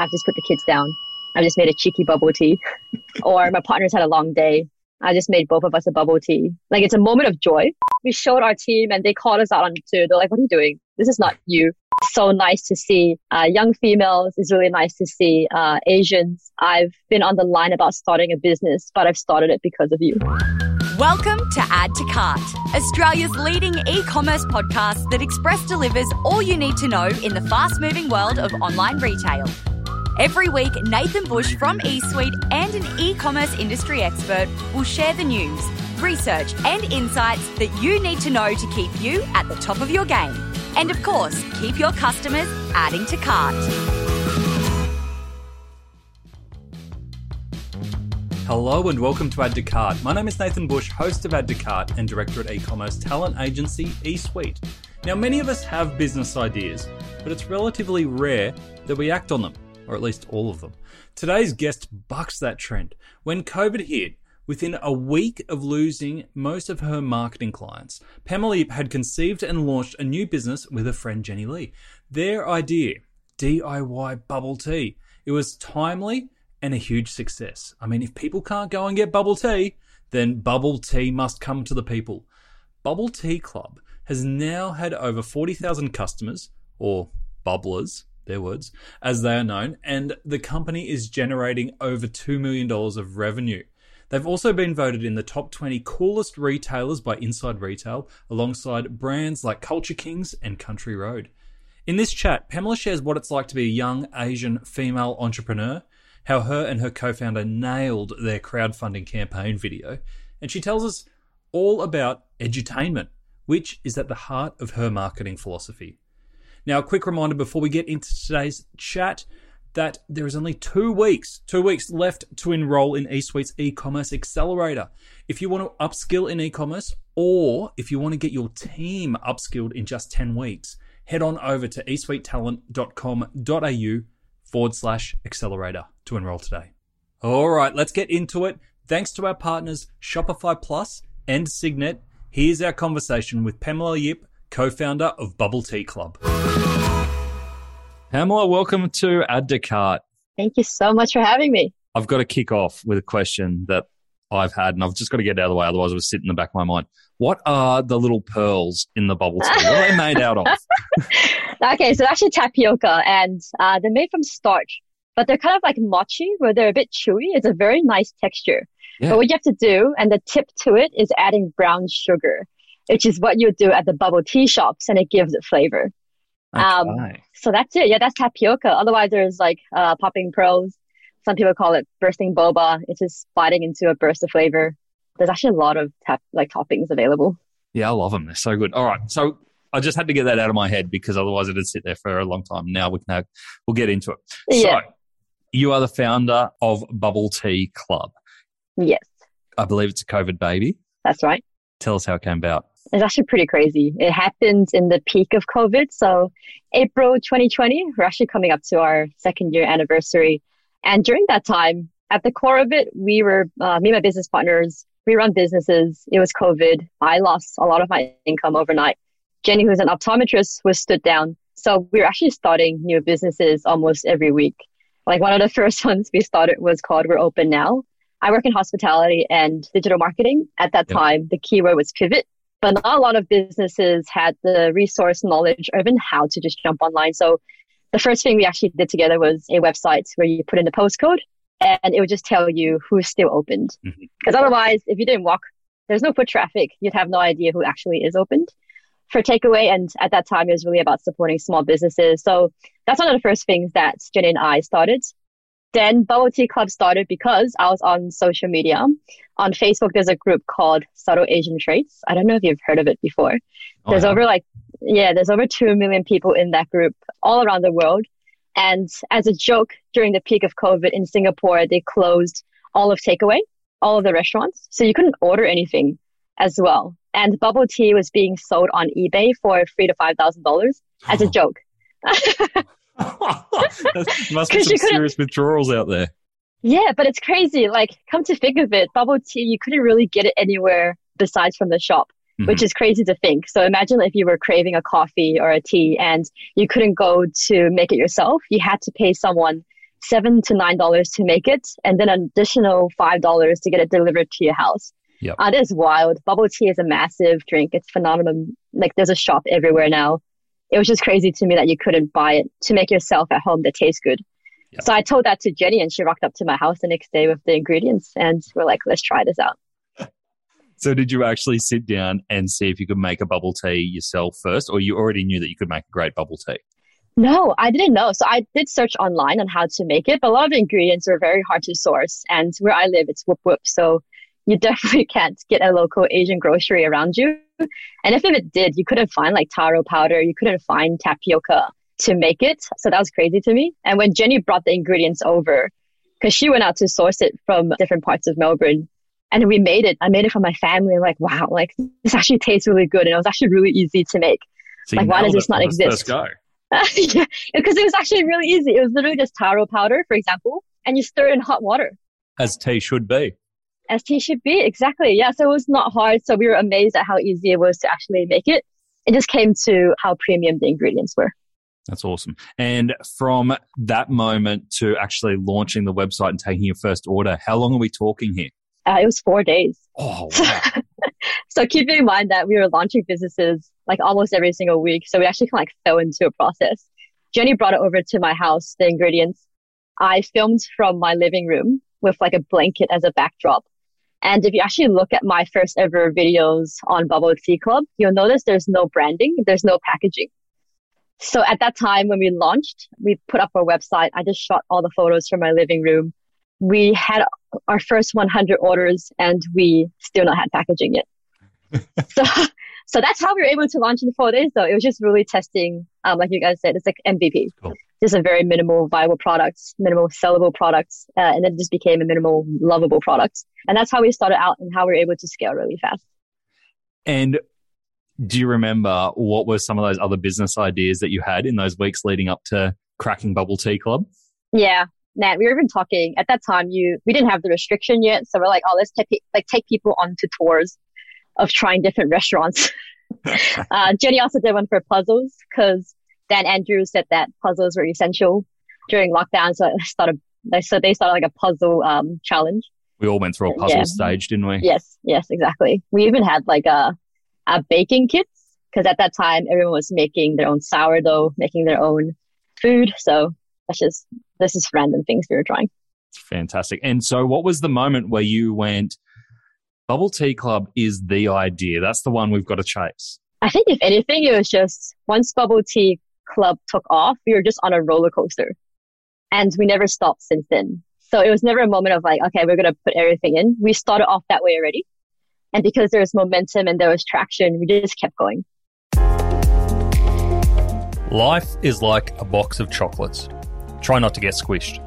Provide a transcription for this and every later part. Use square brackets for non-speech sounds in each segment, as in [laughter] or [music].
I've just put the kids down. I've just made a cheeky bubble tea. [laughs] or my partner's had a long day. I just made both of us a bubble tea. Like it's a moment of joy. We showed our team and they called us out on it too. They're like, what are you doing? This is not you. So nice to see uh, young females. It's really nice to see uh, Asians. I've been on the line about starting a business, but I've started it because of you. Welcome to Add to Cart, Australia's leading e commerce podcast that express delivers all you need to know in the fast moving world of online retail. Every week, Nathan Bush from eSuite and an e commerce industry expert will share the news, research, and insights that you need to know to keep you at the top of your game. And of course, keep your customers adding to cart. Hello and welcome to Add to Cart. My name is Nathan Bush, host of Add to Cart and director at e-commerce talent agency eSuite. Now, many of us have business ideas, but it's relatively rare that we act on them, or at least all of them. Today's guest bucks that trend. When COVID hit, within a week of losing most of her marketing clients, Pamela had conceived and launched a new business with her friend Jenny Lee. Their idea, DIY bubble tea. It was timely and a huge success. I mean, if people can't go and get bubble tea, then bubble tea must come to the people. Bubble Tea Club has now had over 40,000 customers, or bubblers, their words, as they are known, and the company is generating over $2 million of revenue. They've also been voted in the top 20 coolest retailers by Inside Retail, alongside brands like Culture Kings and Country Road. In this chat, Pamela shares what it's like to be a young Asian female entrepreneur, how her and her co founder nailed their crowdfunding campaign video, and she tells us all about edutainment, which is at the heart of her marketing philosophy. Now, a quick reminder before we get into today's chat that there is only two weeks, two weeks left to enroll in eSuite's e-commerce accelerator. If you want to upskill in e-commerce or if you want to get your team upskilled in just 10 weeks, head on over to esuitetalent.com.au forward slash accelerator to enroll today. All right, let's get into it. Thanks to our partners Shopify Plus and Signet, here's our conversation with Pamela Yip, co-founder of Bubble Tea Club. Pamela, welcome to Add to Cart. Thank you so much for having me. I've got to kick off with a question that I've had, and I've just got to get it out of the way, otherwise it was sitting in the back of my mind. What are the little pearls in the bubble tea? What are they made out of? [laughs] [laughs] okay, so actually tapioca, and uh, they're made from starch, but they're kind of like mochi, where they're a bit chewy. It's a very nice texture. Yeah. But what you have to do, and the tip to it, is adding brown sugar, which is what you do at the bubble tea shops, and it gives it flavor. Um, okay. Um, so that's it. Yeah, that's tapioca. Otherwise, there's like uh, popping pearls. Some people call it bursting boba. It's just biting into a burst of flavor. There's actually a lot of tap like toppings available. Yeah, I love them. They're so good. All right, so I just had to get that out of my head because otherwise it'd sit there for a long time. Now we can have, we'll get into it. Yeah. So you are the founder of Bubble Tea Club. Yes. I believe it's a COVID baby. That's right. Tell us how it came about. It's actually pretty crazy. It happened in the peak of COVID. So April 2020, we're actually coming up to our second year anniversary. And during that time, at the core of it, we were, uh, me and my business partners, we run businesses. It was COVID. I lost a lot of my income overnight. Jenny, who's an optometrist, was stood down. So we were actually starting new businesses almost every week. Like one of the [laughs] first ones we started was called We're Open Now. I work in hospitality and digital marketing. At that yep. time, the keyword was pivot, but not a lot of businesses had the resource knowledge or even how to just jump online. So the first thing we actually did together was a website where you put in the postcode and it would just tell you who's still opened. Because mm-hmm. otherwise, if you didn't walk, there's no foot traffic. You'd have no idea who actually is opened for takeaway. And at that time, it was really about supporting small businesses. So that's one of the first things that Jenny and I started. Then Bubble Tea Club started because I was on social media. On Facebook, there's a group called Subtle Asian Traits. I don't know if you've heard of it before. Oh, there's yeah. over like, yeah, there's over 2 million people in that group all around the world. And as a joke, during the peak of COVID in Singapore, they closed all of takeaway, all of the restaurants. So you couldn't order anything as well. And bubble tea was being sold on eBay for three to five thousand dollars as a oh. joke. [laughs] must be some serious withdrawals out there. Yeah, but it's crazy. Like, come to think of it, bubble tea, you couldn't really get it anywhere besides from the shop, mm-hmm. which is crazy to think. So imagine if you were craving a coffee or a tea and you couldn't go to make it yourself. You had to pay someone seven to nine dollars to make it, and then an additional five dollars to get it delivered to your house. Yep. Uh, that is wild. Bubble tea is a massive drink. It's phenomenal. Like there's a shop everywhere now. It was just crazy to me that you couldn't buy it to make yourself at home that tastes good. Yep. So I told that to Jenny and she rocked up to my house the next day with the ingredients and we're like, let's try this out. So did you actually sit down and see if you could make a bubble tea yourself first, or you already knew that you could make a great bubble tea? No, I didn't know. So I did search online on how to make it, but a lot of the ingredients are very hard to source. And where I live, it's whoop whoop. So you [laughs] definitely can't get a local Asian grocery around you. And if it did, you couldn't find like taro powder, you couldn't find tapioca to make it. So that was crazy to me. And when Jenny brought the ingredients over, because she went out to source it from different parts of Melbourne, and we made it. I made it for my family. I'm Like, wow, like this actually tastes really good. And it was actually really easy to make. So Like, why does this not exist? First go. [laughs] yeah, because it was actually really easy. It was literally just taro powder, for example, and you stir it in hot water. As tea should be. As tea should be, exactly. Yeah, so it was not hard. So we were amazed at how easy it was to actually make it. It just came to how premium the ingredients were. That's awesome. And from that moment to actually launching the website and taking your first order, how long are we talking here? Uh, it was four days. Oh, [laughs] wow. So keep in mind that we were launching businesses like almost every single week. So we actually kind of like fell into a process. Jenny brought it over to my house, the ingredients. I filmed from my living room with like a blanket as a backdrop. And if you actually look at my first ever videos on Bubble Tea Club, you'll notice there's no branding, there's no packaging. So at that time when we launched, we put up our website. I just shot all the photos from my living room. We had our first 100 orders and we still not had packaging yet. [laughs] so, so that's how we were able to launch in four days though. It was just really testing, um, like you guys said, it's like MVP. Cool. Just a very minimal viable products, minimal sellable products, uh, and then it just became a minimal lovable product. And that's how we started out and how we were able to scale really fast. And do you remember what were some of those other business ideas that you had in those weeks leading up to cracking Bubble Tea Club? Yeah. Nat, we were even talking at that time. You we didn't have the restriction yet, so we're like, oh, let's take like take people onto tours of trying different restaurants. [laughs] uh, Jenny also did one for puzzles because Dan Andrews said that puzzles were essential during lockdown. So I started, so they started like a puzzle um, challenge. We all went through a puzzle Yeah. stage, didn't we? Yes, yes, exactly. We even had like a, a baking kits because at that time everyone was making their own sourdough, making their own food. So that's just this is random things we were trying. Fantastic. And so, what was the moment where you went, Bubble Tea Club is the idea? That's the one we've got to chase. I think if anything, it was just once Bubble Tea Club took off, we were just on a roller coaster, and we never stopped since then. So it was never a moment of like, okay, we're gonna put everything in. We started off that way already, and because there was momentum and there was traction, we just kept going. Life is like a box of chocolates. Try not to get squished.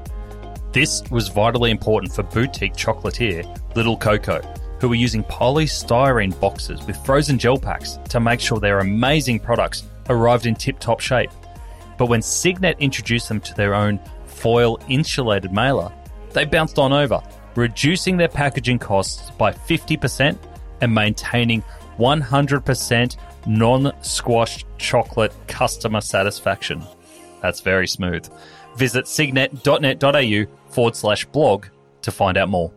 This was vitally important for boutique chocolatier Little Coco, who were using polystyrene boxes with frozen gel packs to make sure their amazing products arrived in tip top shape. But when Signet introduced them to their own foil insulated mailer, they bounced on over, reducing their packaging costs by 50% and maintaining 100% non squashed chocolate customer satisfaction. That's very smooth. Visit signet.net.au forward slash blog to find out more.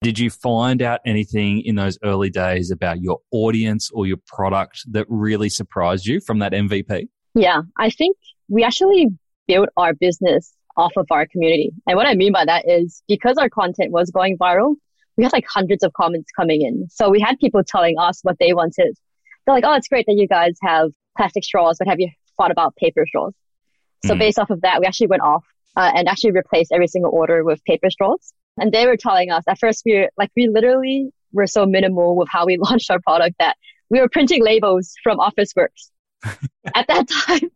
Did you find out anything in those early days about your audience or your product that really surprised you from that MVP? Yeah, I think we actually built our business off of our community. And what I mean by that is because our content was going viral, we had like hundreds of comments coming in. So we had people telling us what they wanted. They're like, oh, it's great that you guys have plastic straws, but have you thought about paper straws? So Mm. based off of that, we actually went off uh, and actually replaced every single order with paper straws. And they were telling us at first we were like, we literally were so minimal with how we [laughs] launched our product that we were printing labels from Officeworks [laughs] at that time. [laughs]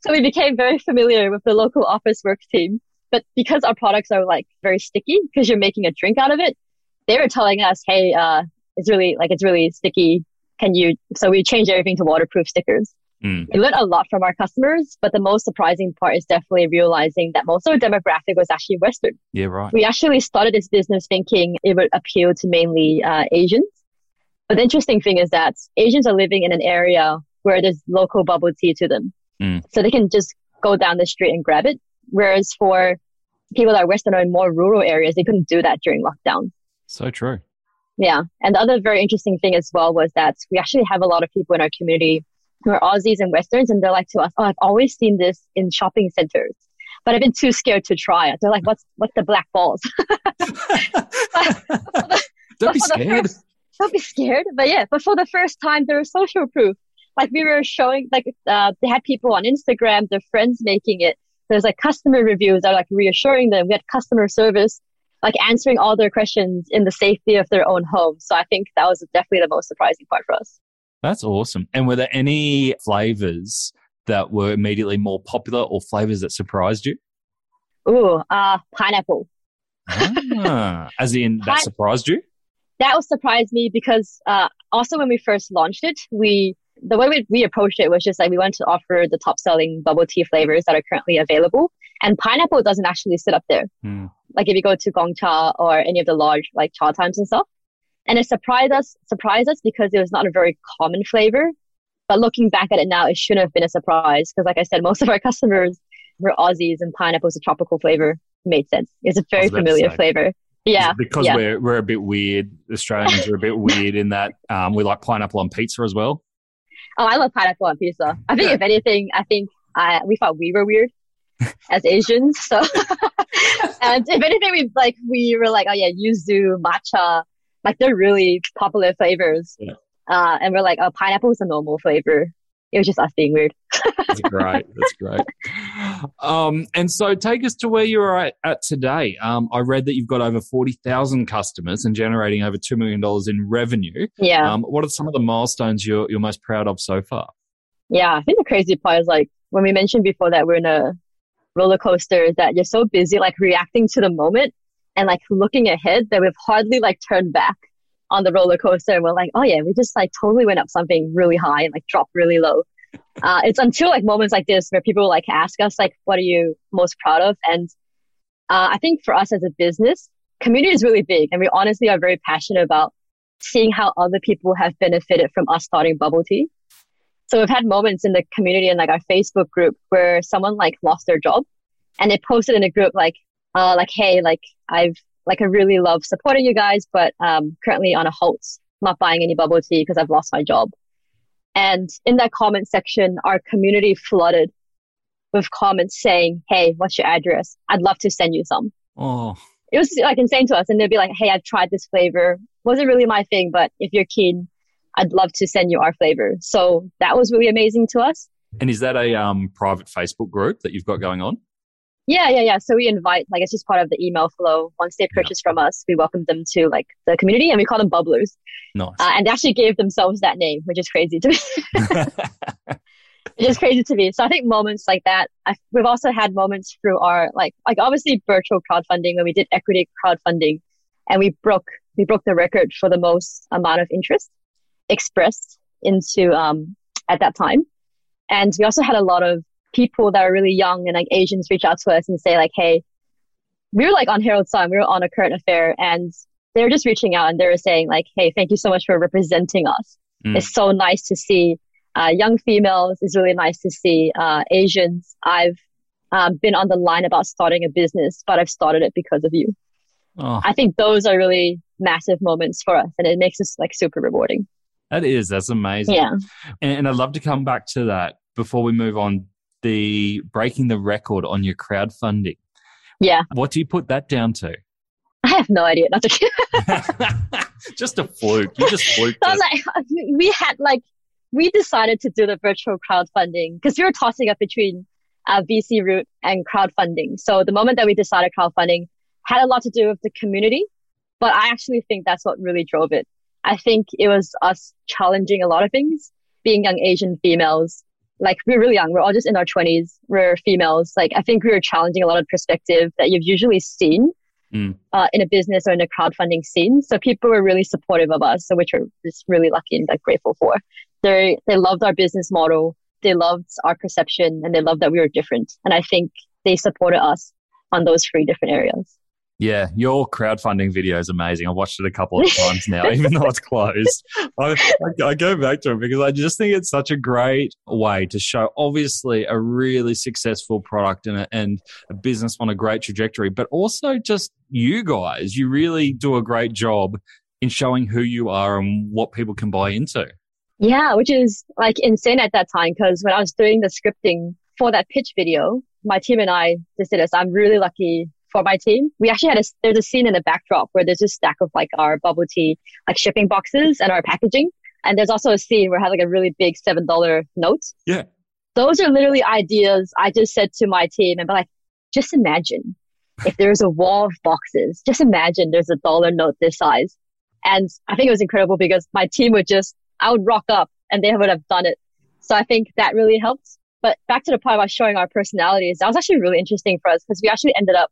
So we became very familiar with the local Officeworks team. But because our products are like very sticky, because you're making a drink out of it, they were telling us, hey, uh, it's really like it's really sticky. Can you? So we changed everything to waterproof stickers. Mm. We learned a lot from our customers, but the most surprising part is definitely realizing that most of our demographic was actually Western. Yeah, right. We actually started this business thinking it would appeal to mainly uh, Asians. But the interesting thing is that Asians are living in an area where there's local bubble tea to them. Mm. So they can just go down the street and grab it. Whereas for people that are Western or in more rural areas, they couldn't do that during lockdown. So true. Yeah. And the other very interesting thing as well was that we actually have a lot of people in our community who are Aussies and Westerns, and they're like to us, "Oh, I've always seen this in shopping centers." But I've been too scared to try it. They're like, "What's what's the black balls?" [laughs] [laughs] don't be scared. First, don't be scared. But yeah, but for the first time, there was social proof. Like we were showing, like uh, they had people on Instagram, their friends making it. There's like customer reviews that are like reassuring them. We had customer service, like answering all their questions in the safety of their own home. So I think that was definitely the most surprising part for us. That's awesome. And were there any flavors that were immediately more popular or flavors that surprised you? Ooh, uh, pineapple. ah, as in that surprised you? That was surprised me because uh, also when we first launched it, we the way we, we approached it was just like we wanted to offer the top selling bubble tea flavors that are currently available. And pineapple doesn't actually sit up there. Mm. Like if you go to Gongcha or any of the large like Chatimes and stuff. And it surprised us, surprised us because it was not a very common flavor. But looking back at it now, it shouldn't have been a surprise because like I said, [laughs] most of our customers were Aussies and pineapple is a tropical flavor. It made sense. It's a very familiar flavor. Yeah. Because yeah. we're, we're a bit weird. Australians are a bit weird in that um, we like pineapple on pizza as well. Oh, I love pineapple on pizza. I think Yeah. if anything, I think uh, we thought we were weird [laughs] as Asians. So, [laughs] and if anything, we like we were like, oh yeah, yuzu, matcha, like they're really popular flavors. Yeah. Uh, and we're like, oh, pineapple is a normal flavor. It was just us being weird. That's great. That's great. Um, and so take us to where you're at, at today. Um, I read that you've got over 40,000 customers and generating over $2 million in revenue. Yeah. Um, what are some of the milestones you're, you're most proud of so far? Yeah, I think the crazy part is like when we mentioned before that we're in a roller coaster, is that you're so busy like reacting to the moment and like looking ahead that we've hardly like turned back on the roller coaster and we're like, oh yeah, we just like totally went up something really high and like dropped really low. Uh, it's until like moments like this where people like ask us like, what are you most proud of? And uh, I think for us as a business, community is really big and we honestly are very passionate about seeing how other people have benefited from us starting bubble tea. So we've had moments in the community and like our Facebook group where someone like lost their job and they posted in a group like, uh, like, hey, like I've, like I really love supporting you guys, but, um, currently on a halt, not buying any bubble tea because I've lost my job. And in that comment section, our community flooded with comments saying, Hey, what's your address? I'd love to send you some. Oh, It was like insane to us. And they'd be like, Hey, I've tried this flavor. Wasn't really my thing, but if you're keen, I'd love to send you our flavor. So that was really amazing to us. and is that a um, private Facebook group that you've got going on? Yeah, yeah, yeah. So we invite, like, it's just part of the email flow. Once they purchase from us, we welcome them to like the community and we call them bubblers. Nice. Uh, and they actually gave themselves that name, which is crazy to me. [laughs] [laughs] It is just crazy to me. So I think moments like that, I, we've also had moments through our, like, like obviously virtual crowdfunding when we did equity crowdfunding and we broke, we broke the record for the most amount of interest expressed into, um, at that time. And we also had a lot of people that are really young and like Asians reach out to us and say like, Hey, we were like on Herald Sun, we were on a current affair and they were just reaching out and they were saying like, Hey, thank you so much for representing us. Mm. It's so nice to see uh, young females. It's really nice to see uh, Asians. I've um, been on the line about starting a business, but I've started it because of you. oh, I think those are really massive moments for us, and it makes us like super rewarding. that is. That's amazing. Yeah. And, and I'd love to come back to that before we move on. The breaking the record on your crowdfunding. Yeah. What do you put that down to? I have no idea. Not to [laughs] just a fluke. You just [laughs] fluked So like, [laughs] we had like, we decided to do the virtual crowdfunding because we were tossing up between uh, VC route and crowdfunding. So the moment that we decided crowdfunding had a lot to do with the community, but I actually think that's what really drove it. I think it was us challenging a lot of things, being young Asian females. Like we're really young. We're all just in our twenties. We're females. Like I think we were challenging a lot of perspective that you've usually seen Mm. uh, in a business or in a crowdfunding scene. So people were really supportive of us, so which we're just really lucky and like grateful for. They they loved our business model, they loved our perception, and they loved that we were different. And I think they supported us on those three different areas. Yeah, your crowdfunding video is amazing. I've watched it a couple of times now, [laughs] even though it's closed. I, I, I, go back to it because I just think it's such a great way to show, obviously, a really successful product and a, and a business on a great trajectory, but also just you guys. You really do a great job in showing who you are and what people can buy into. Yeah, which is like insane at that time because when I was doing the scripting for that pitch video, my team and I just did this. I'm really lucky for my team. We actually had a, there's a scene in the backdrop where there's a stack of like our bubble tea, like shipping boxes and our packaging. And there's also a scene where I had like a really big $7 note. Yeah. Those are literally ideas I just said to my team and be like, just imagine if there's a wall of boxes, just imagine there's a dollar note this size. And I think it was incredible because my team would just, I would rock up and they would have done it. So I think that really helped. But back to the part about showing our personalities, that was actually really interesting for us because we actually ended up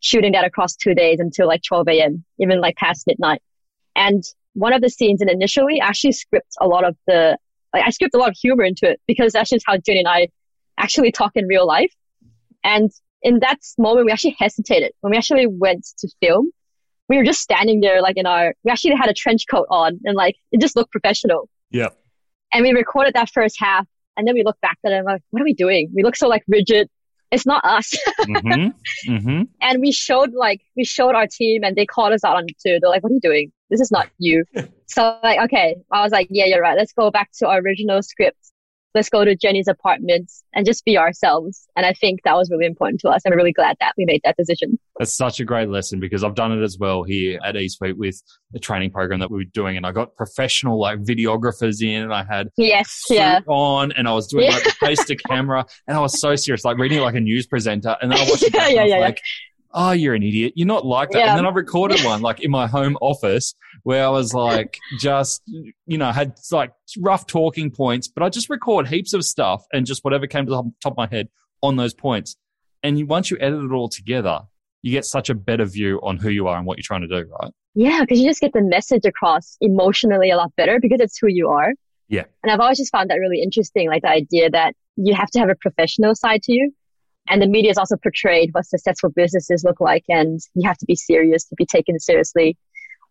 shooting that across two days until like 12 a.m., even like past midnight. And one of the scenes, and initially actually script a lot of the, like I script a lot of humor into it because that's just how Jenny and I actually talk in real life. And in that moment, we actually hesitated when we actually went to film. We were just standing there, like in our, we actually had a trench coat on and like it just looked professional. Yeah. And we recorded that first half and then we looked back at it and like, what are we doing? We look so like rigid it's not us. mm-hmm. Mm-hmm. [laughs] And we showed like, we showed our team and they called us out on it too. They're like, what are you doing? This is not you. [laughs] so like, okay. I was like, yeah, you're right. Let's go back to our original script let's go to Jenny's apartment and just be ourselves. And I think that was really important to us. And I'm really glad that we made that decision. That's such a great lesson because I've done it as well here at eSuite with the training program that we were doing. And I got professional like videographers in and I had yes, yeah. on and I was doing yeah. like the face [laughs] to camera and I was so serious, like reading like a news presenter. And then I watched it [laughs] yeah, yeah, yeah, like, oh, you're an idiot. You're not like that. Yeah. And then I recorded one like in my home office where I was like, just, you know, had like rough talking points, but I just record heaps of stuff and just whatever came to the top of my head on those points. And you, once you edit it all together, you get such a better view on who you are and what you're trying to do, right? Yeah, because you just get the message across emotionally a lot better because it's who you are. Yeah. And I've always just found that really interesting, like the idea that you have to have a professional side to you and the media is also portrayed what successful businesses look like, and you have to be serious to be taken seriously.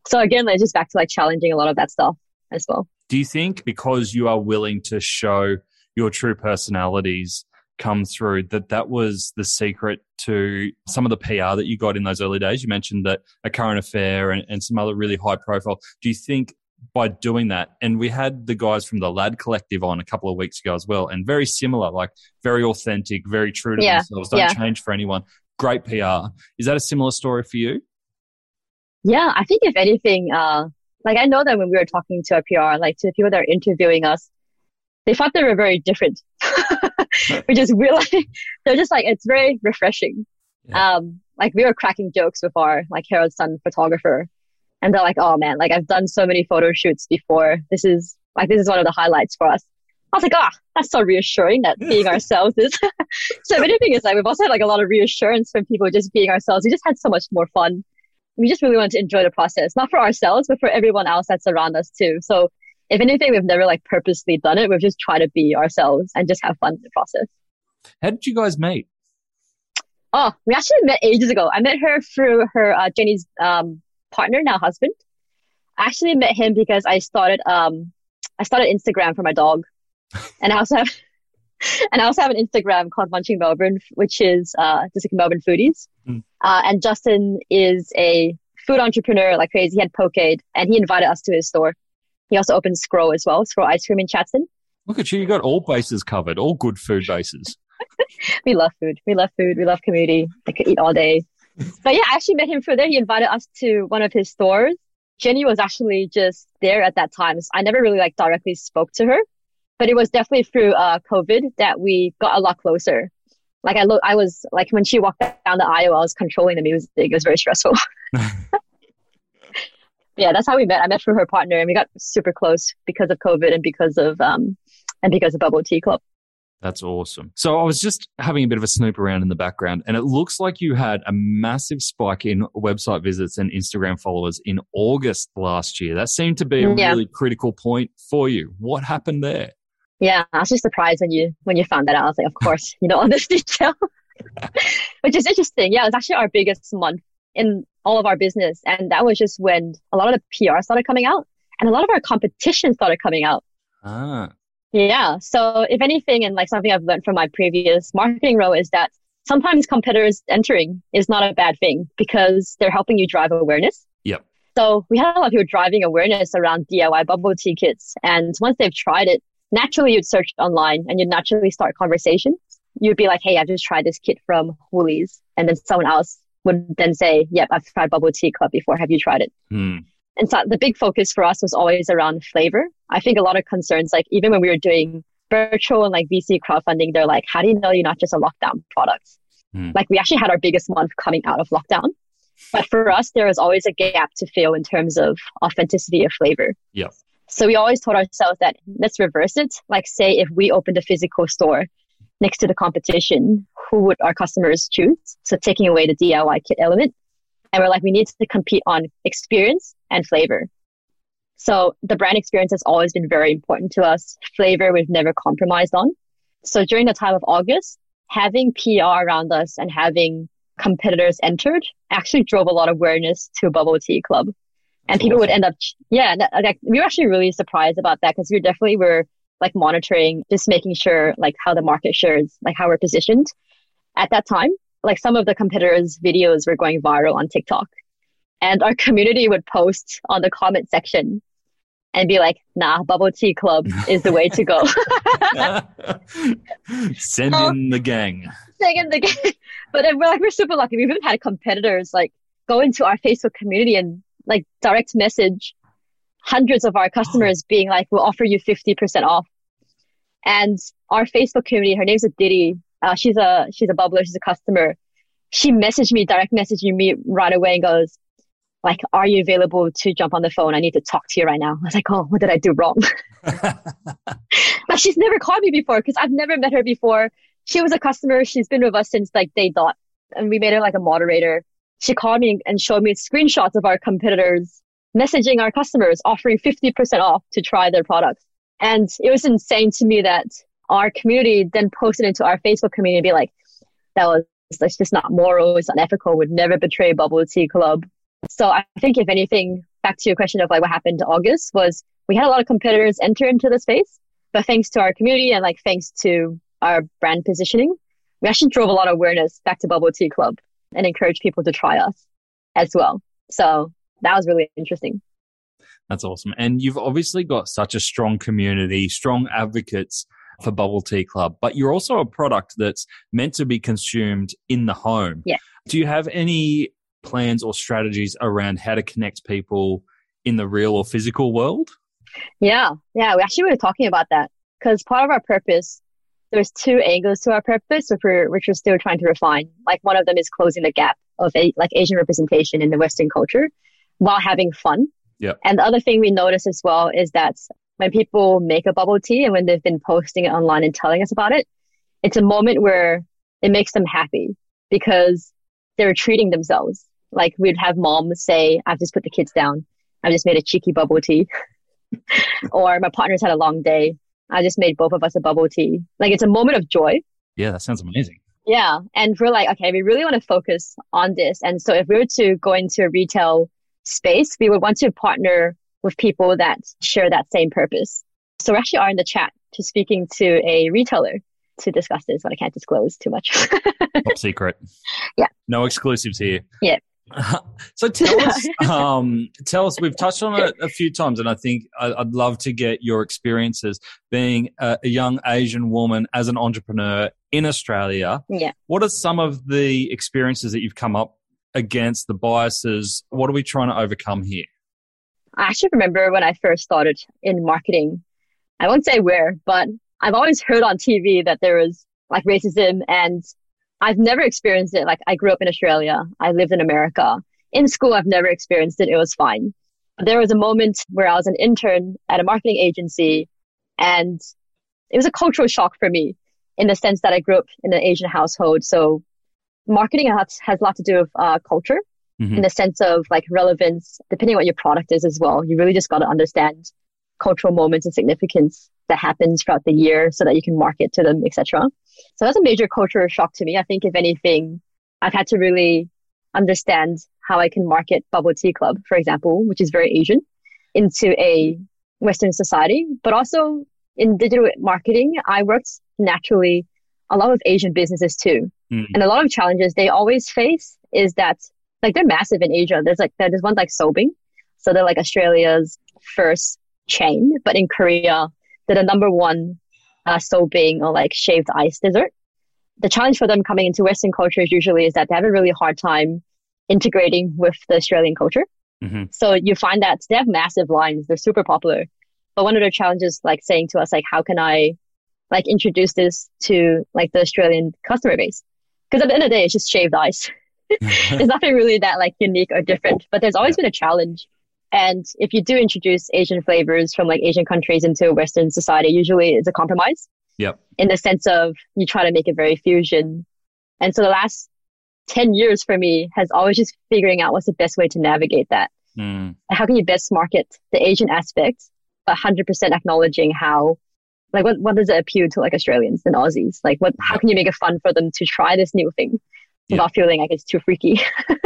So again, it's just back to like challenging a lot of that stuff as well. Do you think because you are willing to show your true personalities come through that that was the secret to some of the PR that you got in those early days? You mentioned that a current affair and, and some other really high profile. Do you think by doing that. And we had the guys from the Lad Collective on a couple of weeks ago as well, and very similar, like very authentic, very true to yeah. themselves, don't yeah. change for anyone. Great PR. Is that a similar story for you? Yeah, I think if anything, uh, like I know that when we were talking to our PR, like to the people that are interviewing us, they thought they were very different, which is really, they're just like, it's very refreshing. Yeah. Um, like we were cracking jokes with our like Herald Sun photographer and they're like, oh man, like I've done so many photo shoots before. This is like, this is one of the highlights for us. I was like, ah, oh, that's so reassuring that being [laughs] ourselves is. [laughs] so if anything is like, we've also had like a lot of reassurance from people just being ourselves. We just had so much more fun. We just really wanted to enjoy the process, not for ourselves, but for everyone else that's around us too. So if anything, we've never like purposely done it. We've just tried to be ourselves and just have fun in the process. How did you guys meet? Oh, we actually met ages ago. I met her through her, uh, Jenny's, um, partner, now husband. I actually met him because I started um I started Instagram for my dog, [laughs] and I also have [laughs] and I also have an Instagram called Munching Melbourne, which is uh just like Melbourne foodies. Mm. Uh, and Justin is a food entrepreneur like crazy. He had Pokeade, and he invited us to his store. He also opened Scroll as well, Scroll Ice Cream in Chadstone. Look at you! You got all bases covered, all good food bases. [laughs] we love food. We love food. We love community. I could eat all day [laughs] but yeah, I actually met him through there. He invited us to one of his stores. Jenny was actually just there at that time. So I never really like directly spoke to her, but it was definitely through uh, COVID that we got a lot closer. Like I look, I was like when she walked down the aisle, I was controlling the music. It was very stressful. [laughs] yeah, that's how we met. I met through her partner, and we got super close because of COVID and because of um and because of Bubble Tea Club. That's awesome. So I was just having a bit of a snoop around in the background and it looks like you had a massive spike in website visits and Instagram followers in August last year. That seemed to be a yeah. really critical point for you. What happened there? Yeah, I was just surprised when you when you found that out. I was like, of course, [laughs] you know all this [laughs] detail. [laughs] Which is interesting. Yeah, it was actually our biggest month in all of our business. And that was just when a lot of the PR started coming out and a lot of our competition started coming out. Ah. Yeah. So if anything, and like something I've learned from my previous marketing role is that sometimes competitors entering is not a bad thing because they're helping you drive awareness. Yep. So we had a lot of people driving awareness around DIY bubble tea kits. And once they've tried it, naturally you'd search online and you'd naturally start conversations. You'd be like, Hey, I just tried this kit from Woolies. And then someone else would then say, Yep, I've tried bubble tea club before. Have you tried it? Hmm. And so the big focus for us was always around flavor. I think a lot of concerns, like even when we were doing virtual and like VC crowdfunding, they're like, how do you know you're not just a lockdown product? Hmm. Like we actually had our biggest month coming out of lockdown. But for us, there was always a gap to fill in terms of authenticity of flavor. Yep. So we always told ourselves that let's reverse it. Like say if we opened a physical store next to the competition, who would our customers choose? So taking away the DIY kit element. And we're like, we need to compete on experience and flavor. So the brand experience has always been very important to us. Flavor we've never compromised on. So during the time of August, having PR around us and having competitors entered actually drove a lot of awareness to Bubble Tea Club. And That's people would end up, yeah, that- like, we were actually really surprised about that because we definitely were like monitoring, just making sure like how the market shares, like how we're positioned at that time. Like some of the competitors' videos were going viral on TikTok and our [laughs] community would post on the comment section and be like, nah, Bubble Tea Club is the way to go. [laughs] Send Oh. in the gang. Saying in the gang. [laughs] But then we're like, we're super lucky. We've even had competitors like go into our Facebook community and like direct message hundreds of our customers being like, we'll offer you 50% off. And our Facebook community, her name's a Diddy. Uh, she's a, she's a bubbler. She's a customer. She messaged me, direct messaging me right away and goes, like, are you available to jump on the phone? I need to talk to you right now. I was like, oh, what did I do wrong? [laughs] [laughs] Like she's never called me before because I've never met her before. She was a customer. She's been with us since like day dot and we made her like a moderator. She called me and showed me screenshots of our competitors messaging our customers offering 50% off to try their products. And it was insane to me that our community then posted into our Facebook community and be like, that was, that's just not moral. It's unethical. Would never betray Bubble Tea Club. So I think if anything, back to your question of like what happened to August was we had a lot of competitors enter into the space, but thanks to our community and like thanks to our brand positioning, we actually drove a lot of awareness back to Bubble Tea Club and encouraged people to try us as well. So that was really interesting. That's awesome. And you've obviously got such a strong community, strong advocates for Bubble Tea Club, but you're also a product that's meant to be consumed in the home. Yeah. Do you have any plans or strategies around how to connect people in the real or physical world? Yeah. Yeah. We actually were talking about that because part of our purpose, there's two angles to our purpose, which we're, which we're still trying to refine. Like one of them is closing the gap of a, like Asian representation in the Western culture while having fun. Yep. And the other thing we notice as well is that when people make a bubble tea and when they've been posting it online and telling us about it, it's a moment where it makes them happy because they're treating themselves. Like we'd have moms say, I've just put the kids down. I've just made a cheeky bubble tea. [laughs] or my partner's had a long day. I just made both of us a bubble tea. Like it's a moment of joy. Yeah, that sounds amazing. Yeah. And we're like, okay, we really want to focus on this. And so if we were to go into a retail space, we would want to partner with people that share that same purpose. So we actually are in the chat to speaking to a retailer to discuss this, but I can't disclose too much. [laughs] Top secret. Yeah. No exclusives here. Yeah. [laughs] so tell us, [laughs] um, tell us. We've touched on it a few times, and I think I'd love to get your experiences being a young Asian woman as an entrepreneur in Australia. yeah. What are some of the experiences that you've come up against? The biases. What are we trying to overcome here? I actually remember when I first started in marketing. I won't say where, but I've always heard on TV that there was like racism and I've never experienced it. Like I grew up in Australia. I lived in America. In school, I've never experienced it. It was fine. But there was a moment where I was an intern at a marketing agency and it was a cultural shock for me in the sense that I grew up in an Asian household. So marketing has, has a lot to do with uh, culture Mhm. in the sense of like relevance, depending on what your product is as well. You really just got to understand cultural moments and significance that happens throughout the year so that you can market to them, etc. So that's a major cultural shock to me. I think if anything, I've had to really understand how I can market Bubble Tea Club, for example, which is very Asian, into a Western society. But also in digital marketing, I worked naturally a lot of Asian businesses too. Mm. And a lot of challenges they always face is that like they're massive in Asia. There's like there's one like Sulbing. So they're like Australia's first chain, but in Korea, they're the number one uh, Sulbing or like shaved ice dessert. The challenge for them coming into Western cultures usually is that they have a really hard time integrating with the Australian culture. hmm So you find that they have massive lines. They're super popular. But one of the challenges, like saying to us, like, how can I like introduce this to like the Australian customer base? Because at the end of the day, it's just shaved ice. [laughs] There's [laughs] nothing really that like unique or different, but there's always been a challenge. And if you do introduce Asian flavors from like Asian countries into a Western society, usually it's a compromise Yep. in the sense of you try to make it very fusion. And so the last 10 years for me has always just figuring out what's the best way to navigate that. Mm. How can you best market the Asian aspect, but 100% acknowledging how, like, what, what does it appeal to like Australians and Aussies? Like, what, how can you make it fun for them to try this new thing without feeling like it's too freaky? [laughs]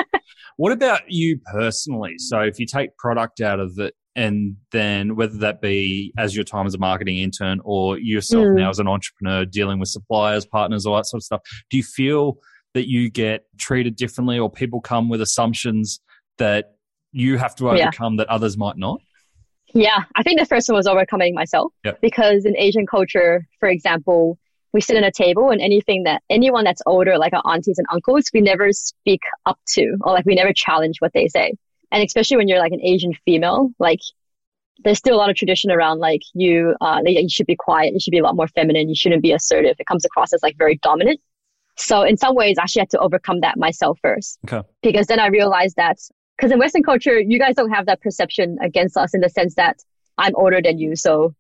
What about you personally? So if you take product out of it and then whether that be as your time as a marketing intern or yourself Mm. now as an entrepreneur dealing with suppliers, partners, all that sort of stuff, do you feel that you get treated differently or people come with assumptions that you have to Yeah. overcome that others might not? Yeah, I think the first one was overcoming myself Yep. because in Asian culture, for example, we sit at a table and anything that anyone that's older, like our aunties and uncles, we never speak up to or like we never challenge what they say. And especially when you're like an Asian female, like there's still a lot of tradition around like you, uh, you should be quiet, you should be a lot more feminine, you shouldn't be assertive. It comes across as like very dominant. So in some ways, I actually had to overcome that myself first Okay. because then I realized that because in Western culture, you guys don't have that perception against us in the sense that I'm older than you, so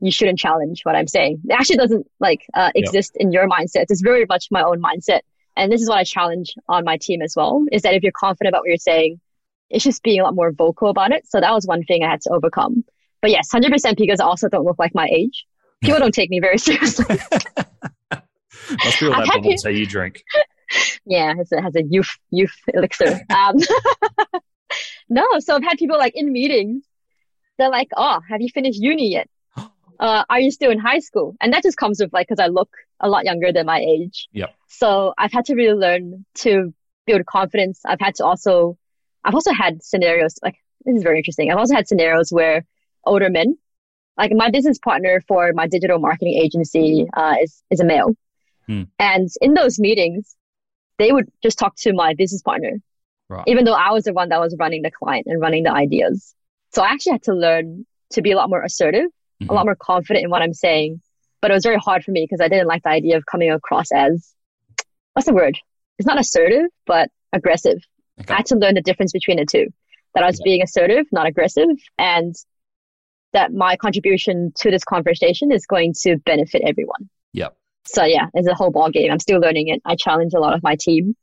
you shouldn't challenge what I'm saying. It actually doesn't like uh, exist in your mindset. It's very much my own mindset, and this is what I challenge on my team as well. Is that if you're confident about what you're saying, it's just being a lot more vocal about it. So that was one thing I had to overcome. But yes, hundred percent because I also don't look like my age. People [laughs] don't take me very [laughs] seriously. Must be all I've that bubble tea you drink. Yeah, it has a, has a youth youth elixir. Um, [laughs] no, so I've had people like in meetings. They're like, "Oh, have you finished uni yet? [gasps] Uh, are you still in high school?" And that just comes with like because I look a lot younger than my age. Yep. So I've had to really learn to build confidence. I've had to also, I've also had scenarios like this is very interesting. I've also had scenarios where older men, like my business partner for my digital marketing agency, uh, is is a male, Hmm. and in those meetings, they would just talk to my business partner, Right. even though I was the one that was running the client and running the ideas. So I actually had to learn to be a lot more assertive, a Mhm. lot more confident in what I'm saying. But it was very hard for me because I didn't like the idea of coming across as what's the word? It's not assertive, but aggressive. Okay. I had to learn the difference between the two. That I was Yeah. being assertive, not aggressive, and that my contribution to this conversation is going to benefit everyone. Yep. So yeah, it's a whole ball game. I'm still learning it. I challenge a lot of my team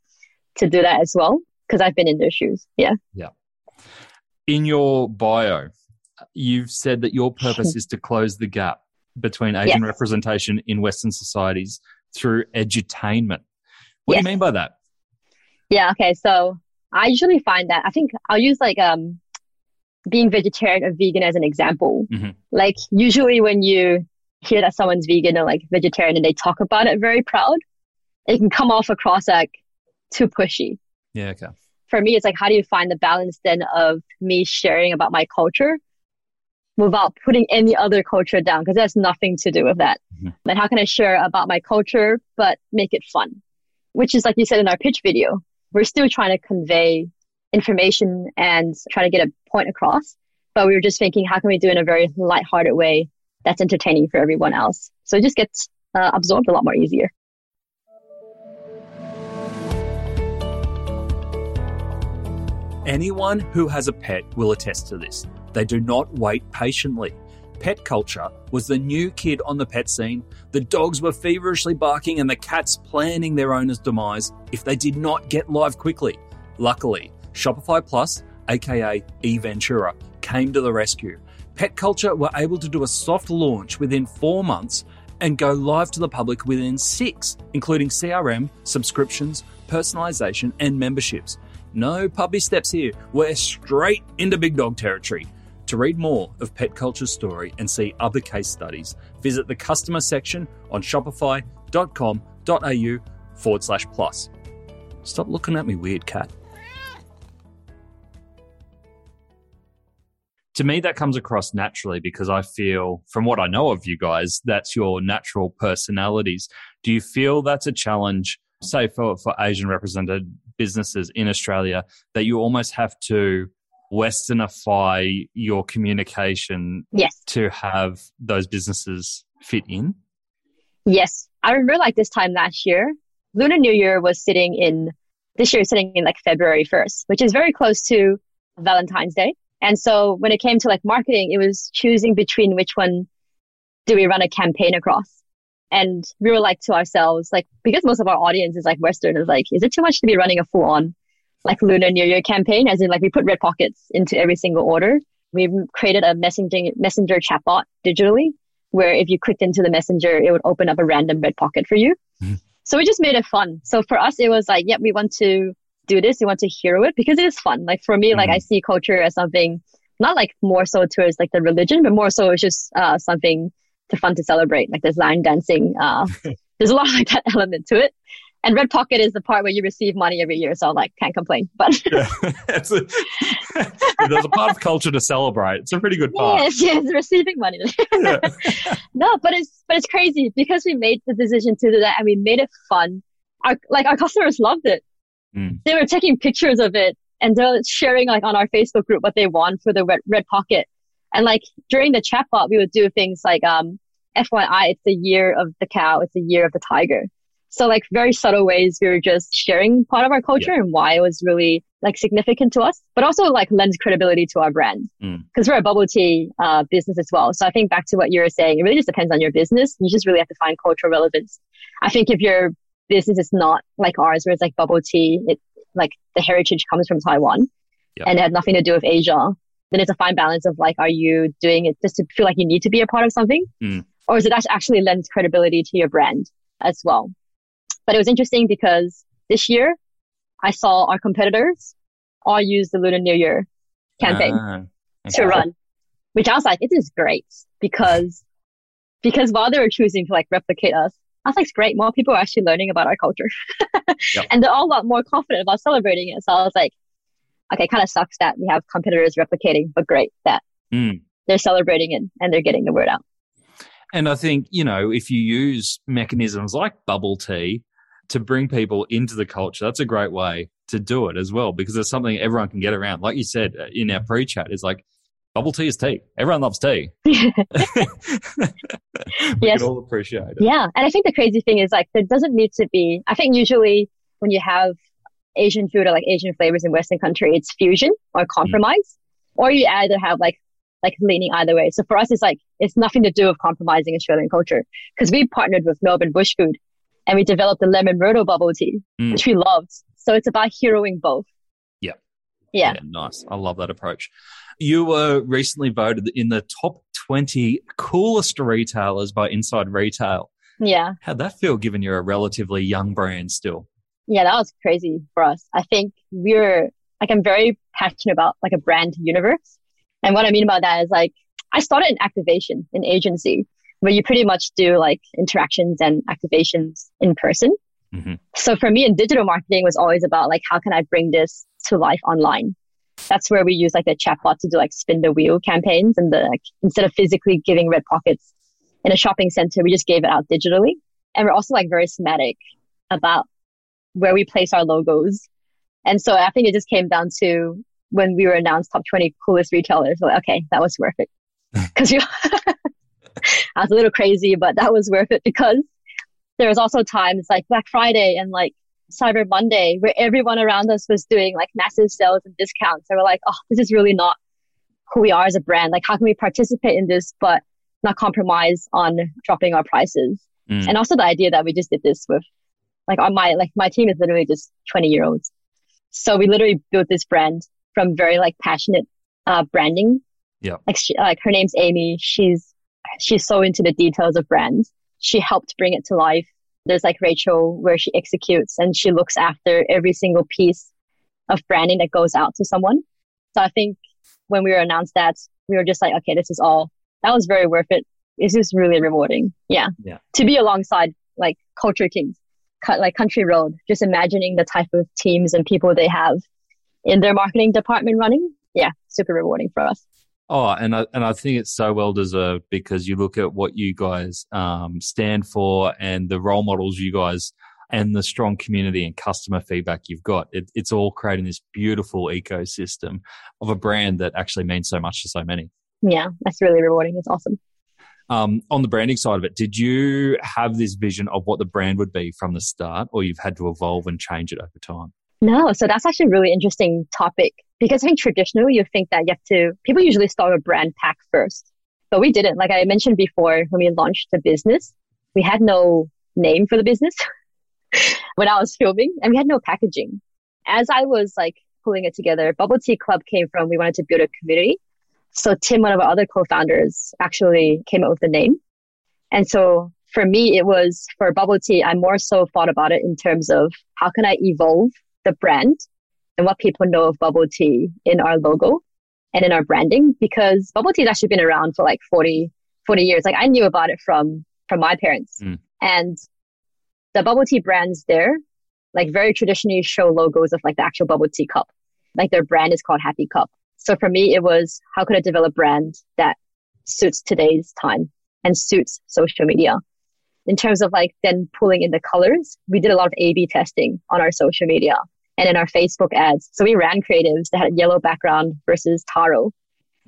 to do that as well because I've been in their shoes. Yeah. Yeah. In your bio, you've said that your purpose [laughs] is to close the gap between Asian Yes. representation in Western societies through edutainment. What do you mean by that? Yeah. Okay. So I usually find that I think I'll use like um being vegetarian or vegan as an example. Mhm. Like usually when you hear that someone's vegan or like vegetarian and they talk about it very proud, it can come off across like too pushy. Yeah, okay. For me, it's like how do you find the balance then of me sharing about my culture without putting any other culture down because that's nothing to do with that. Mhm. And how can I share about my culture but make it fun? Which is like you said in our pitch video, we're still trying to convey information and try to get a point across, but we were just thinking how can we do it in a very lighthearted way that's entertaining for everyone else. So it just gets uh, absorbed a lot more easier. Anyone who has a pet will attest to this. They do not wait patiently. Pet culture was the new kid on the pet scene. The dogs were feverishly barking and the cats planning their owner's demise if they did not get live quickly. Luckily, Shopify Plus, aka eVentura, came to the rescue. Pet culture were able to do a soft launch within four months and go live to the public within six, including CRM, subscriptions, personalization, and memberships. No puppy steps here. We're straight into big dog territory. To read more of Pet Culture's story and see other case studies, visit the customer section on shopify.com.au forward slash plus. Stop looking at me weird, cat. To me, that comes across naturally because I feel, from what I know of you guys, that's your natural personalities. Do you feel that's a challenge, say, for, for Asian represented businesses in Australia, that you almost have to westernify your communication Yes. to have those businesses fit in? Yes. I remember like this time last year, Lunar New Year was sitting in, this year is sitting in like February 1st, which is very close to Valentine's Day. And so when it came to like marketing, it was choosing between which one do we run a campaign across. And we were like to ourselves, like, because most of our audience is like Western, is like, is it too much to be running a full on like Lunar New Year campaign? As in like we put red pockets into every single order. We've created a messaging messenger chatbot digitally where if you clicked into the messenger, it would open up a random red pocket for you. Mhm. So we just made it fun. So for us, it was like, yep, we want to do this. you want to hear it because it is fun. Like for me, like Mhm. I see culture as something not like more so towards like the religion, but more so it's just uh, something to fun to celebrate. Like there's line dancing. Uh, [laughs] there's a lot of like that [laughs] element to it. And Red Pocket is the part where you receive money every year. So like can't complain. But [laughs] Yeah. it's a, there's a part of culture to celebrate. It's a pretty good part. yes, yes, receiving money. Yeah. no, but it's but it's crazy because we made the decision to do that and we made it fun. Our like our customers loved it. Mm. They were taking pictures of it and they're sharing like on our Facebook group what they want for the red, red pocket. And like during the chatbot, we would do things like um FYI, it's the year of the cow, it's the year of the tiger. So like very subtle ways we were just sharing part of our culture and why it was really like significant to us, but also like lends credibility to our brand Mm. because we're a bubble tea uh, business as well. So I think back to what you were saying, it really just depends on your business. You just really have to find cultural relevance. I think if your business is just not like ours, where it's like bubble tea, it like the heritage comes from Taiwan Yep. and it had nothing to do with Asia, then it's a fine balance of like, are you doing it just to feel like you need to be a part of something? Mm. Or is it act- actually lends credibility to your brand as well? But it was interesting because this year I saw our competitors all use the Lunar New Year campaign Ah, to run, which I was like, it is great because, because while they were choosing to like replicate us, was like, it's great. More people are actually learning about our culture [laughs] Yep. and they're all a lot more confident about celebrating it. So I was like, okay, kind of sucks that we have competitors replicating, but great that Mm. they're celebrating it and they're getting the word out. And I think, you know, if you use mechanisms like bubble tea to bring people into the culture, that's a great way to do it as well, because it's something everyone can get around. Like you said uh, in our pre chat, it's like bubble tea is tea. Everyone loves tea. [laughs] [laughs] we Yes. can all appreciate it. Yeah. And I think the crazy thing is like, there doesn't need to be, I think usually when you have Asian food or like Asian flavors in Western country, it's fusion or compromise, or you either have like, like leaning either way. So for us, it's like, it's nothing to do with compromising Australian culture because we partnered with Melbourne Bush Food and we developed the lemon myrtle bubble tea, Mm. which we loved. So it's about heroing both. Yeah. Yeah. nice. I love that approach. You were recently voted in the top 20 coolest retailers by Inside Retail. Yeah. How'd that feel given you're a relatively young brand still? Yeah, that was crazy for us. I think we're like I'm very passionate about like a brand universe. And what I mean by that is like I started in activation in agency where you pretty much do like interactions and activations in person. Mhm. So for me in digital marketing was always about like how can I bring this to life online? That's where we use like the chatbot to do like spin the wheel campaigns and the like instead of physically giving red pockets in a shopping center, we just gave it out digitally. And we're also like very thematic about where we place our logos. And so I think it just came down to when we were announced top 20 coolest retailers, like, okay, that was worth it. [laughs] Cause you, [laughs] I was a little crazy, but that was worth it because there was also times like Black Friday and like Cyber Monday where everyone around us was doing like massive sales and discounts. And we're like, oh, this is really not who we are as a brand. Like, how can we participate in this, but not compromise on dropping our prices? Mm. And also the idea that we just did this with like on my, like my team is literally just 20 year olds. So we literally built this brand from very like passionate, uh, branding. Yeah. Like, she, like her name's Amy. She's, she's so into the details of brands. she helped bring it to life. There's like Rachel where she executes and she looks after every single piece of branding that goes out to someone. So I think when we were announced that, we were just like, okay, this is all, that was very worth it. This is really rewarding. Yeah. Yeah. To be alongside like culture kings, like Country Road, just imagining the type of teams and people they have in their marketing department running. Yeah. Super rewarding for us. Oh, and I, and I think it's so well deserved because you look at what you guys um, stand for and the role models you guys and the strong community and customer feedback you've got. It, it's all creating this beautiful ecosystem of a brand that actually means so much to so many. Yeah, that's really rewarding. It's awesome. Um, on the branding side of it, did you have this vision of what the brand would be from the start, or you've had to evolve and change it over time? No, so that's actually a really interesting topic because I think traditionally you think that you have to, people usually start a brand pack first, but we didn't. Like I mentioned before, when we launched the business, we had no name for the business [laughs] when I was filming and we had no packaging. As I was like pulling it together, Bubble Tea Club came from, we wanted to build a community. So Tim, one of our other co-founders actually came up with the name. And so for me, it was for bubble tea. I more so thought about it in terms of how can I evolve the brand and what people know of bubble tea in our logo and in our branding because bubble tea has actually been around for like 40, 40 years. Like I knew about it from, from my parents Mm. and the bubble tea brands there, like very traditionally show logos of like the actual bubble tea cup. Like their brand is called Happy Cup. So for me, it was how could I develop a brand that suits today's time and suits social media? In terms of like then pulling in the colors, we did a lot of A B testing on our social media and in our Facebook ads. So we ran creatives that had a yellow background versus taro.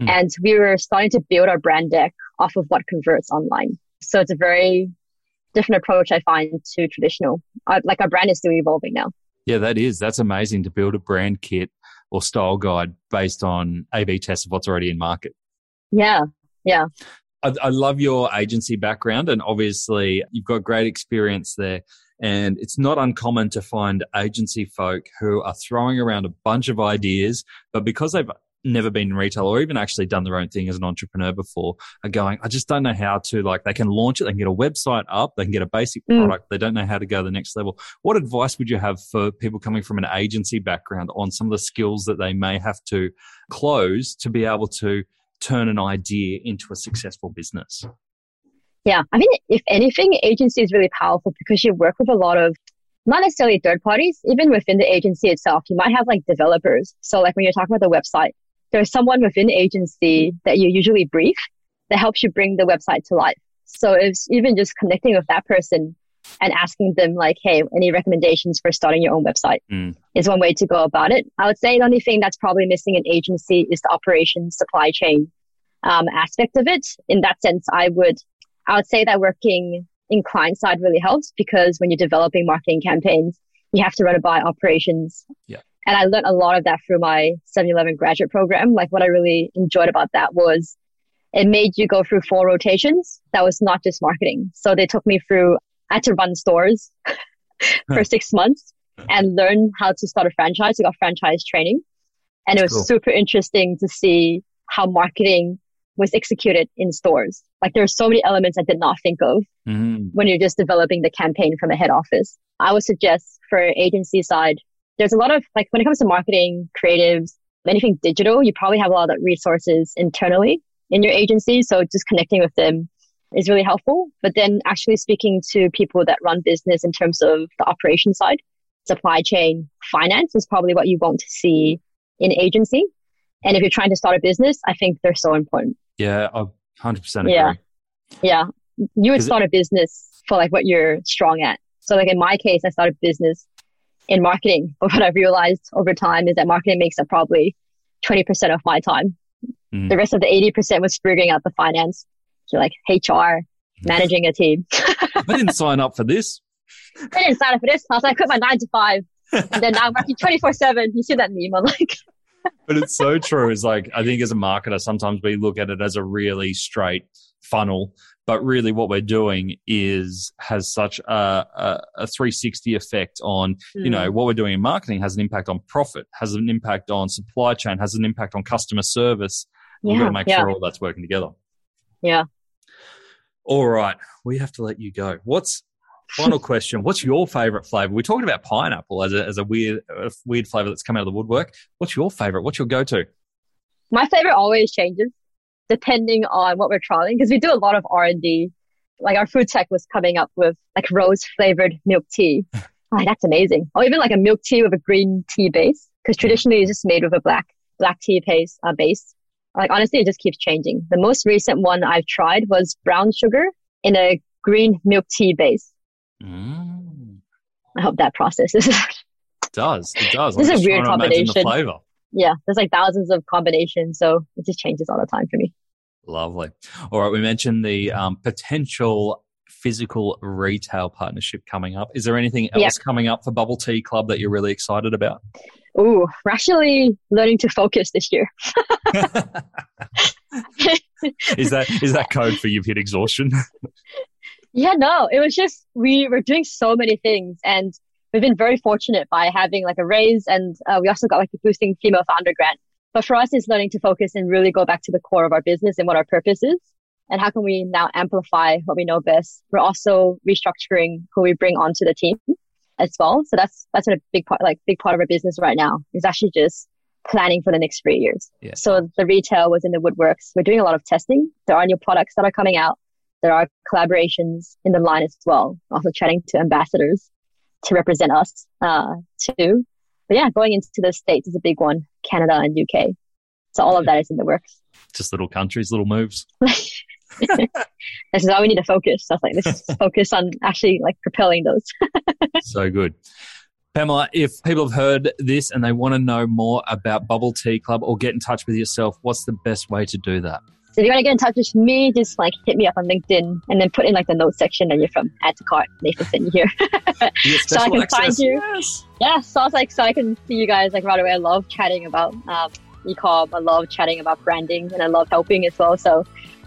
Mm. And we were starting to build our brand deck off of what converts online. So it's a very different approach I find to traditional. Uh, like our brand is still evolving now. Yeah, that is. That's amazing to build a brand kit or style guide based on A/B tests of what's already in market. Yeah. Yeah. I, I love your agency background, and obviously you've got great experience there. And it's not uncommon to find agency folk who are throwing around a bunch of ideas, but because they've never been in retail or even actually done their own thing as an entrepreneur before are going, I just don't know how to like, they can launch it. They can get a website up. They can get a basic Mm. product. They don't know how to go to the next level. What advice would you have for people coming from an agency background on some of the skills that they may have to close to be able to turn an idea into a successful business? Yeah. I mean, if anything, agency is really powerful because you work with a lot of not necessarily third parties, even within the agency itself, you might have like developers. So like when you're talking about the website, there's someone within the agency that you usually brief that helps you bring the website to life. So it's even just connecting with that person and asking them like, Hey, any recommendations for starting your own website Mm. is one way to go about it. I would say the only thing that's probably missing in agency is the operations supply chain um, aspect of it. In that sense, I would, I would say that working in client side really helps because when you're developing marketing campaigns, you have to run it by operations. Yeah. And I learned a lot of that through my 7-Eleven graduate program. Like what I really enjoyed about that was it made you go through four rotations. That was not just marketing. So they took me through, I had to run stores [laughs] for six months and learn how to start a franchise. We got franchise training. And it was Cool. super interesting to see how marketing was executed in stores. Like there are so many elements I did not think of Mm. when you're just developing the campaign from a head office. I would suggest for agency side, there's a lot of like when it comes to marketing, creatives, anything digital, you probably have a lot of resources internally in your agency. So just connecting with them is really helpful. But then actually speaking to people that run business in terms of the operation side, supply chain, finance is probably what you want to see in agency. And if you're trying to start a business, I think they're so important. Yeah, I 100% agree. Yeah. Yeah. You would Is it- start a business for like what you're strong at. So like in my case, I started business in marketing. [laughs] But what I've realized over time is that marketing makes up probably 20% of my time. Mhm. The rest of the 80% was figuring out the finance, so like HR, managing a team. [laughs] I didn't sign up for this. I didn't sign up for this. I was like, I quit my nine to five. [laughs] And then now I'm working 24 seven. You see that meme? I'm like, but it's so true. It's like I think as a marketer, sometimes we look at it as a really straight funnel, but really what we're doing is has such a, a, a 360 effect on you know hmm. what we're doing in marketing has an impact on profit, has an impact on supply chain, has an impact on customer service. We've got to make yeah, sure all that's working together. yeah. All right, we have to let you go. What's final [laughs] question? What's your favorite flavor? We talked about pineapple as a as a weird a weird flavor that's come out of the woodwork. What's your favorite? What's your go to? My favorite always changes depending on what we're trialing because we do a lot of R and D. Like our food tech was coming up with like rose flavored milk tea. [laughs] Oh, that's amazing. Or even like a milk tea with a green tea base because traditionally it's just made with a black black tea base uh, base. Like honestly, it just keeps changing. The most recent one I've tried was brown sugar in a green milk tea base. Mm. I hope that process is. [laughs] it does. It does. This is a weird combination. flavor. Yeah, there's like thousands of combinations, so it just changes all the time for me. Lovely. All right, we mentioned the um, potential physical retail partnership coming up. Is there anything else coming up for Bubble Tea Club that you're really excited about? Oh, we're actually learning to focus this year. [laughs] [laughs] is that is that code for you've hit exhaustion? Yeah, no, it was just we were doing so many things, and we've been very fortunate by having like a raise, and uh, we also got like a boosting female founder grant. But for us, it's learning to focus and really go back to the core of our business and what our purpose is, and how can we now amplify what we know best. We're also restructuring who we bring onto the team as well. So that's that's a big part, like big part of our business right now is actually just planning for the next three years. Yeah. So the retail was in the woodworks. We're doing a lot of testing. There are new products that are coming out. There are collaborations in the line as well. Also chatting to ambassadors to represent us uh, too. But yeah, going into the states is a big one. Canada and UK. So all of that is in the works. Just little countries, little moves. [laughs] this is how we need to focus. I was like, let's [laughs] focus on actually like propelling those. [laughs] so good. Pamela, if people have heard this and they want to know more about Bubble Tea Club or get in touch with yourself, what's the best way to do that? So if you want to get in touch with me, just like hit me up on LinkedIn and then put in like the notes section that you're from add to cart. Nathan sent [laughs] you here. so I can access. find you. Yes. Yeah. So I was like, so I can see you guys like right away. I love chatting about um, e-com. I love chatting about branding and I love helping as well. So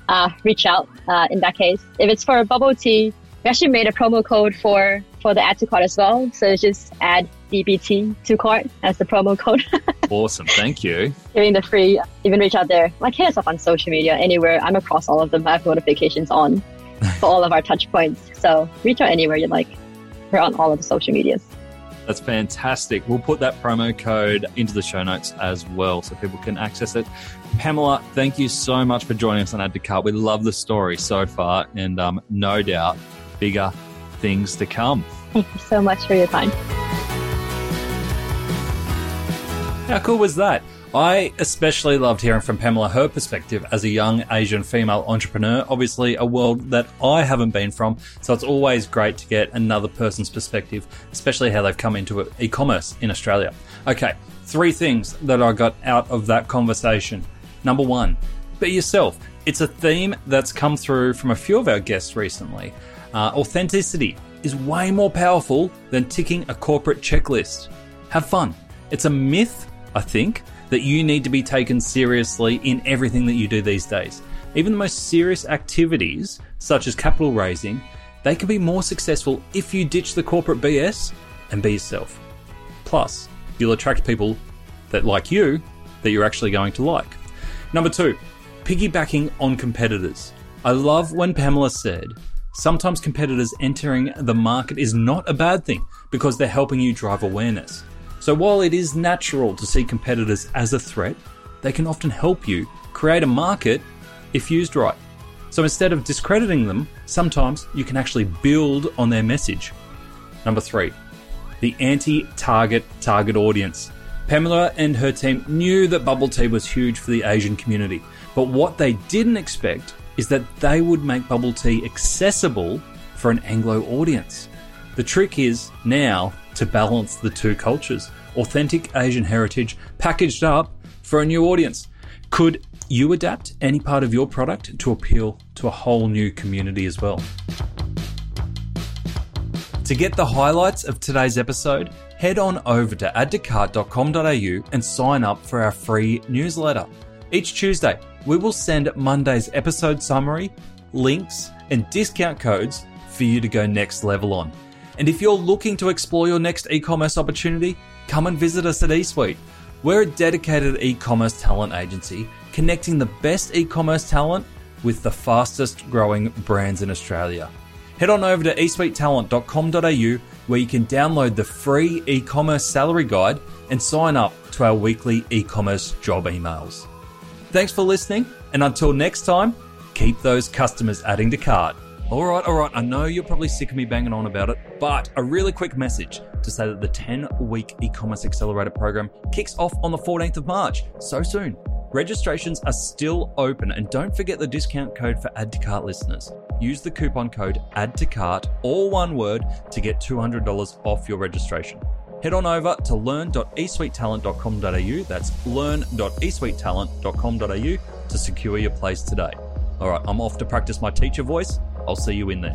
uh, reach out uh, in that case. If it's for a bubble tea, we actually made a promo code for for the add to cart as well. So just add DBT to cart as the promo code. [laughs] awesome, thank you. Giving the free, even reach out there. Like hit us up on social media anywhere. I'm across all of them. I have notifications on [laughs] for all of our touch points. So reach out anywhere you like. We're on all of the social medias. That's fantastic. We'll put that promo code into the show notes as well so people can access it. Pamela, thank you so much for joining us on Add to Cart. We love the story so far and um, no doubt bigger things to come. Thank you so much for your time. How cool was that? I especially loved hearing from Pamela her perspective as a young Asian female entrepreneur. Obviously, a world that I haven't been from, so it's always great to get another person's perspective, especially how they've come into e commerce in Australia. Okay, three things that I got out of that conversation. Number one, be yourself. It's a theme that's come through from a few of our guests recently. Uh, authenticity is way more powerful than ticking a corporate checklist. Have fun. It's a myth, I think, that you need to be taken seriously in everything that you do these days. Even the most serious activities, such as capital raising, they can be more successful if you ditch the corporate BS and be yourself. Plus, you'll attract people that like you that you're actually going to like. Number two, piggybacking on competitors. I love when Pamela said, sometimes competitors entering the market is not a bad thing because they're helping you drive awareness. So while it is natural to see competitors as a threat, they can often help you create a market if used right. So instead of discrediting them, sometimes you can actually build on their message. Number three, the anti target target audience. Pamela and her team knew that bubble tea was huge for the Asian community, but what they didn't expect is that they would make bubble tea accessible for an Anglo audience. The trick is now to balance the two cultures. Authentic Asian heritage packaged up for a new audience. Could you adapt any part of your product to appeal to a whole new community as well? To get the highlights of today's episode, head on over to addtocart.com.au and sign up for our free newsletter. Each Tuesday, we will send Monday's episode summary, links, and discount codes for you to go next level on. And if you're looking to explore your next e commerce opportunity, come and visit us at eSuite. We're a dedicated e commerce talent agency connecting the best e commerce talent with the fastest growing brands in Australia. Head on over to esuitetalent.com.au where you can download the free e commerce salary guide and sign up to our weekly e commerce job emails. Thanks for listening, and until next time, keep those customers adding to cart. All right, all right, I know you're probably sick of me banging on about it, but a really quick message to say that the 10 week e commerce accelerator program kicks off on the 14th of March, so soon. Registrations are still open, and don't forget the discount code for Add to Cart listeners. Use the coupon code Add to Cart, all one word, to get $200 off your registration. Head on over to learn.esuitetalent.com.au. That's learn.esuitetalent.com.au to secure your place today. All right, I'm off to practice my teacher voice. I'll see you in there.